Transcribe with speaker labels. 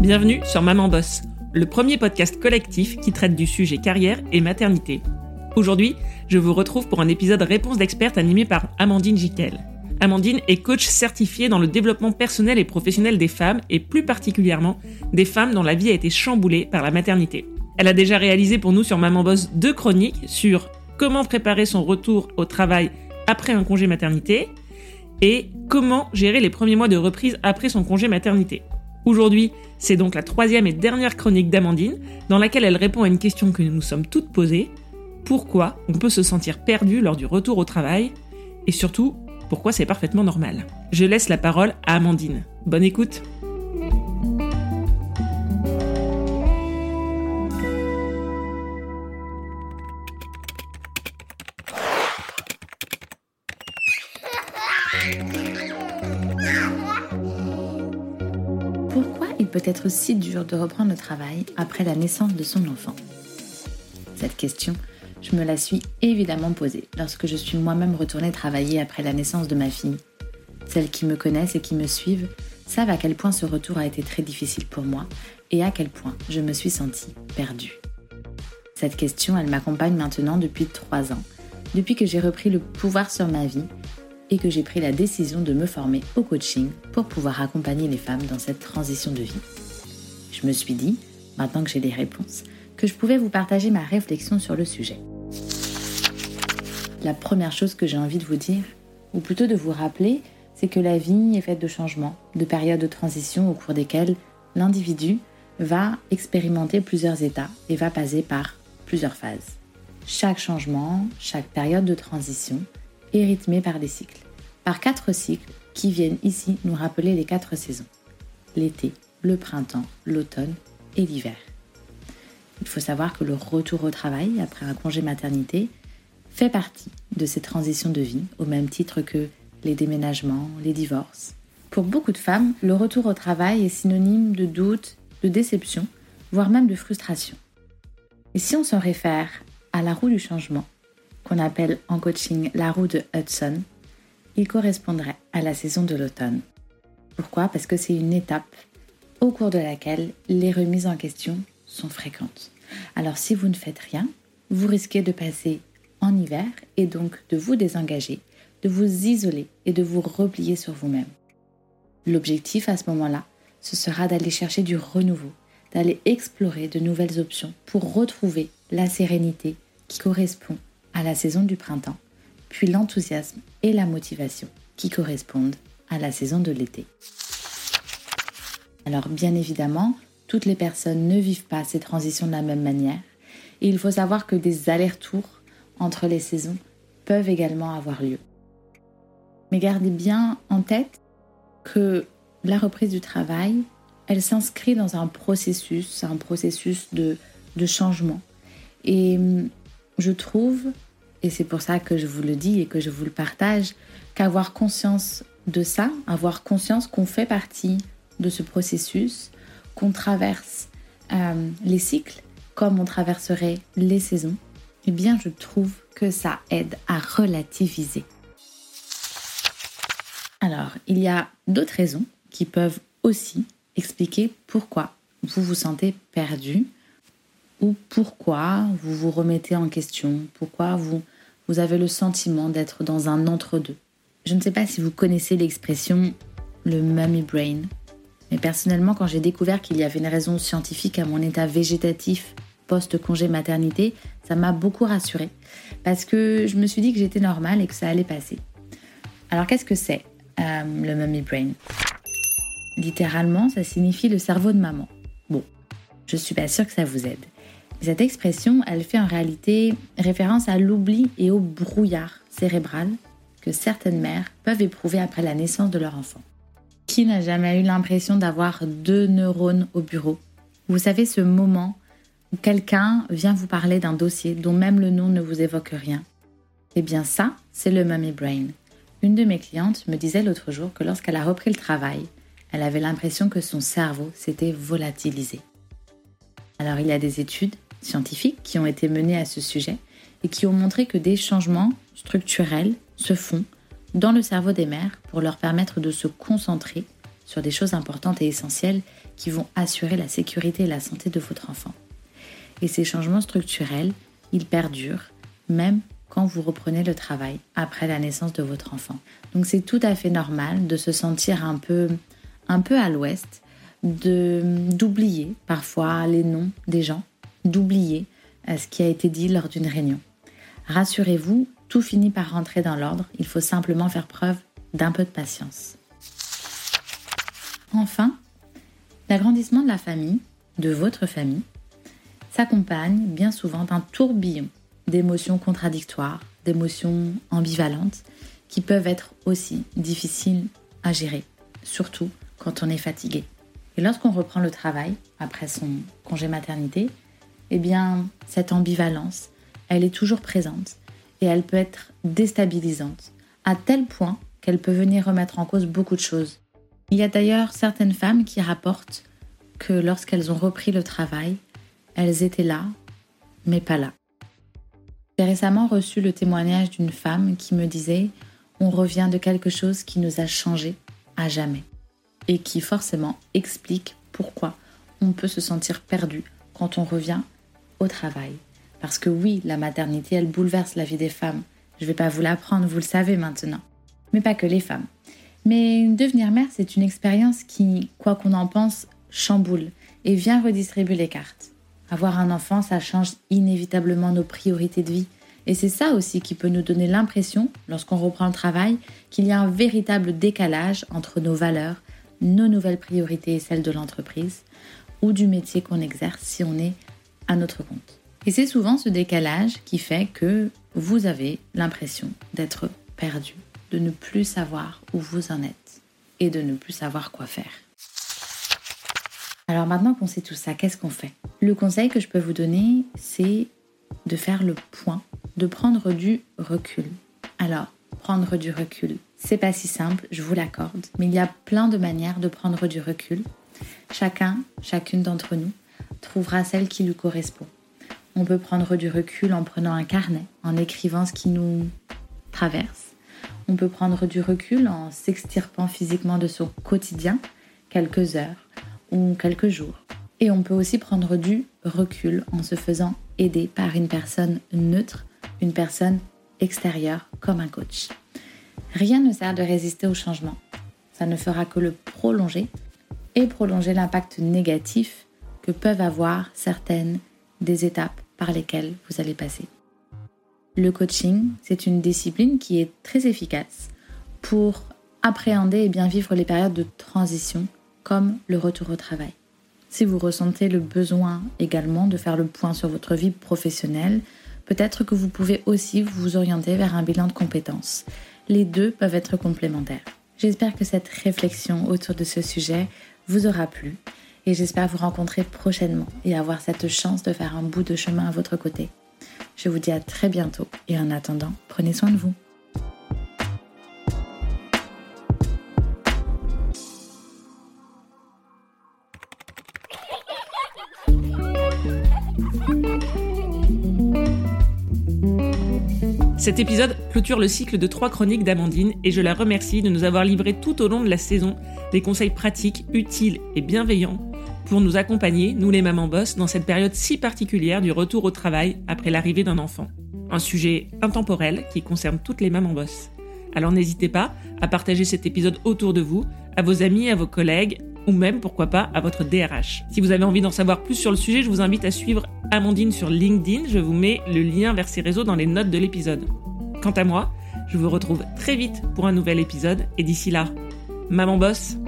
Speaker 1: Bienvenue sur Maman Boss, le premier podcast collectif qui traite du sujet carrière et maternité. Aujourd'hui, je vous retrouve pour un épisode réponse d'experte animé par Amandine Jiquel. Amandine est coach certifiée dans le développement personnel et professionnel des femmes et plus particulièrement des femmes dont la vie a été chamboulée par la maternité. Elle a déjà réalisé pour nous sur Maman Boss deux chroniques sur comment préparer son retour au travail après un congé maternité et comment gérer les premiers mois de reprise après son congé maternité. Aujourd'hui, c'est donc la troisième et dernière chronique d'Amandine dans laquelle elle répond à une question que nous nous sommes toutes posées. Pourquoi on peut se sentir perdu lors du retour au travail? Et surtout, pourquoi c'est parfaitement normal? Je laisse la parole à Amandine. Bonne écoute
Speaker 2: peut être si dur de reprendre le travail après la naissance de son enfant Cette question, je me la suis évidemment posée lorsque je suis moi-même retournée travailler après la naissance de ma fille. Celles qui me connaissent et qui me suivent savent à quel point ce retour a été très difficile pour moi et à quel point je me suis sentie perdue. Cette question, elle m'accompagne maintenant depuis trois ans, depuis que j'ai repris le pouvoir sur ma vie et que j'ai pris la décision de me former au coaching pour pouvoir accompagner les femmes dans cette transition de vie. Je me suis dit, maintenant que j'ai les réponses, que je pouvais vous partager ma réflexion sur le sujet. La première chose que j'ai envie de vous dire, ou plutôt de vous rappeler, c'est que la vie est faite de changements, de périodes de transition au cours desquelles l'individu va expérimenter plusieurs états et va passer par plusieurs phases. Chaque changement, chaque période de transition rythmée par des cycles, par quatre cycles qui viennent ici nous rappeler les quatre saisons. L'été, le printemps, l'automne et l'hiver. Il faut savoir que le retour au travail après un congé maternité fait partie de ces transitions de vie, au même titre que les déménagements, les divorces. Pour beaucoup de femmes, le retour au travail est synonyme de doute, de déception, voire même de frustration. Et si on s'en réfère à la roue du changement, qu'on appelle en coaching la roue de Hudson, il correspondrait à la saison de l'automne. Pourquoi? Parce que c'est une étape au cours de laquelle les remises en question sont fréquentes. Alors si vous ne faites rien, vous risquez de passer en hiver et donc de vous désengager, de vous isoler et de vous replier sur vous-même. L'objectif à ce moment-là, ce sera d'aller chercher du renouveau, d'aller explorer de nouvelles options pour retrouver la sérénité qui correspond à la saison du printemps, puis l'enthousiasme et la motivation qui correspondent à la saison de l'été. Alors bien évidemment, toutes les personnes ne vivent pas ces transitions de la même manière et il faut savoir que des allers-retours entre les saisons peuvent également avoir lieu. Mais gardez bien en tête que la reprise du travail, elle s'inscrit dans un processus, un processus de, de changement. Et hum, je trouve et c'est pour ça que je vous le dis et que je vous le partage, qu'avoir conscience de ça, avoir conscience qu'on fait partie de ce processus, qu'on traverse euh, les cycles comme on traverserait les saisons, eh bien je trouve que ça aide à relativiser. Alors, il y a d'autres raisons qui peuvent aussi expliquer pourquoi vous vous sentez perdu ou pourquoi vous vous remettez en question, pourquoi vous vous avez le sentiment d'être dans un entre-deux. Je ne sais pas si vous connaissez l'expression le mummy brain, mais personnellement, quand j'ai découvert qu'il y avait une raison scientifique à mon état végétatif post-congé maternité, ça m'a beaucoup rassurée parce que je me suis dit que j'étais normale et que ça allait passer. Alors qu'est-ce que c'est euh, le mummy brain? Littéralement, ça signifie le cerveau de maman. Bon, je suis pas sûre que ça vous aide. Cette expression, elle fait en réalité référence à l'oubli et au brouillard cérébral que certaines mères peuvent éprouver après la naissance de leur enfant. Qui n'a jamais eu l'impression d'avoir deux neurones au bureau? Vous savez ce moment où quelqu'un vient vous parler d'un dossier dont même le nom ne vous évoque rien? Eh bien ça, c'est le mummy brain. Une de mes clientes me disait l'autre jour que lorsqu'elle a repris le travail, elle avait l'impression que son cerveau s'était volatilisé. Alors il y a des études scientifiques qui ont été menés à ce sujet et qui ont montré que des changements structurels se font dans le cerveau des mères pour leur permettre de se concentrer sur des choses importantes et essentielles qui vont assurer la sécurité et la santé de votre enfant. Et ces changements structurels, ils perdurent même quand vous reprenez le travail après la naissance de votre enfant. Donc c'est tout à fait normal de se sentir un peu un peu à l'ouest, d'oublier parfois les noms des gens, d'oublier euh, ce qui a été dit lors d'une réunion. Rassurez-vous, tout finit par rentrer dans l'ordre, il faut simplement faire preuve d'un peu de patience. Enfin, l'agrandissement de la famille, de votre famille, s'accompagne bien souvent d'un tourbillon d'émotions contradictoires, d'émotions ambivalentes, qui peuvent être aussi difficiles à gérer, surtout quand on est fatigué. Et lorsqu'on reprend le travail après son congé maternité, eh bien, cette ambivalence, elle est toujours présente et elle peut être déstabilisante, à tel point qu'elle peut venir remettre en cause beaucoup de choses. Il y a d'ailleurs certaines femmes qui rapportent que lorsqu'elles ont repris le travail, elles étaient là, mais pas là. J'ai récemment reçu le témoignage d'une femme qui me disait On revient de quelque chose qui nous a changé à jamais et qui forcément explique pourquoi on peut se sentir perdu quand on revient au travail. Parce que oui, la maternité, elle bouleverse la vie des femmes. Je ne vais pas vous l'apprendre, vous le savez maintenant. Mais pas que les femmes. Mais devenir mère, c'est une expérience qui, quoi qu'on en pense, chamboule et vient redistribuer les cartes. Avoir un enfant, ça change inévitablement nos priorités de vie. Et c'est ça aussi qui peut nous donner l'impression, lorsqu'on reprend le travail, qu'il y a un véritable décalage entre nos valeurs, nos nouvelles priorités et celles de l'entreprise ou du métier qu'on exerce si on est notre compte. Et c'est souvent ce décalage qui fait que vous avez l'impression d'être perdu, de ne plus savoir où vous en êtes et de ne plus savoir quoi faire. Alors maintenant qu'on sait tout ça, qu'est-ce qu'on fait? Le conseil que je peux vous donner, c'est de faire le point, de prendre du recul. Alors, prendre du recul, c'est pas si simple, je vous l'accorde, mais il y a plein de manières de prendre du recul. Chacun, chacune d'entre nous trouvera celle qui lui correspond. On peut prendre du recul en prenant un carnet, en écrivant ce qui nous traverse. On peut prendre du recul en s'extirpant physiquement de son quotidien, quelques heures ou quelques jours. Et on peut aussi prendre du recul en se faisant aider par une personne neutre, une personne extérieure comme un coach. Rien ne sert de résister au changement. Ça ne fera que le prolonger et prolonger l'impact négatif que peuvent avoir certaines des étapes par lesquelles vous allez passer. Le coaching, c'est une discipline qui est très efficace pour appréhender et bien vivre les périodes de transition comme le retour au travail. Si vous ressentez le besoin également de faire le point sur votre vie professionnelle, peut-être que vous pouvez aussi vous orienter vers un bilan de compétences les deux peuvent être complémentaires. J'espère que cette réflexion autour de ce sujet vous aura plu et j'espère vous rencontrer prochainement et avoir cette chance de faire un bout de chemin à votre côté. Je vous dis à très bientôt et en attendant, prenez soin de vous.
Speaker 1: Cet épisode clôture le cycle de trois chroniques d'Amandine et je la remercie de nous avoir livré tout au long de la saison des conseils pratiques, utiles et bienveillants pour nous accompagner, nous les mamans boss, dans cette période si particulière du retour au travail après l'arrivée d'un enfant. Un sujet intemporel qui concerne toutes les mamans boss. Alors n'hésitez pas à partager cet épisode autour de vous, à vos amis, à vos collègues, ou même, pourquoi pas, à votre DRH. Si vous avez envie d'en savoir plus sur le sujet, je vous invite à suivre Amandine sur LinkedIn. Je vous mets le lien vers ses réseaux dans les notes de l'épisode. Quant à moi, je vous retrouve très vite pour un nouvel épisode et d'ici là, maman bosse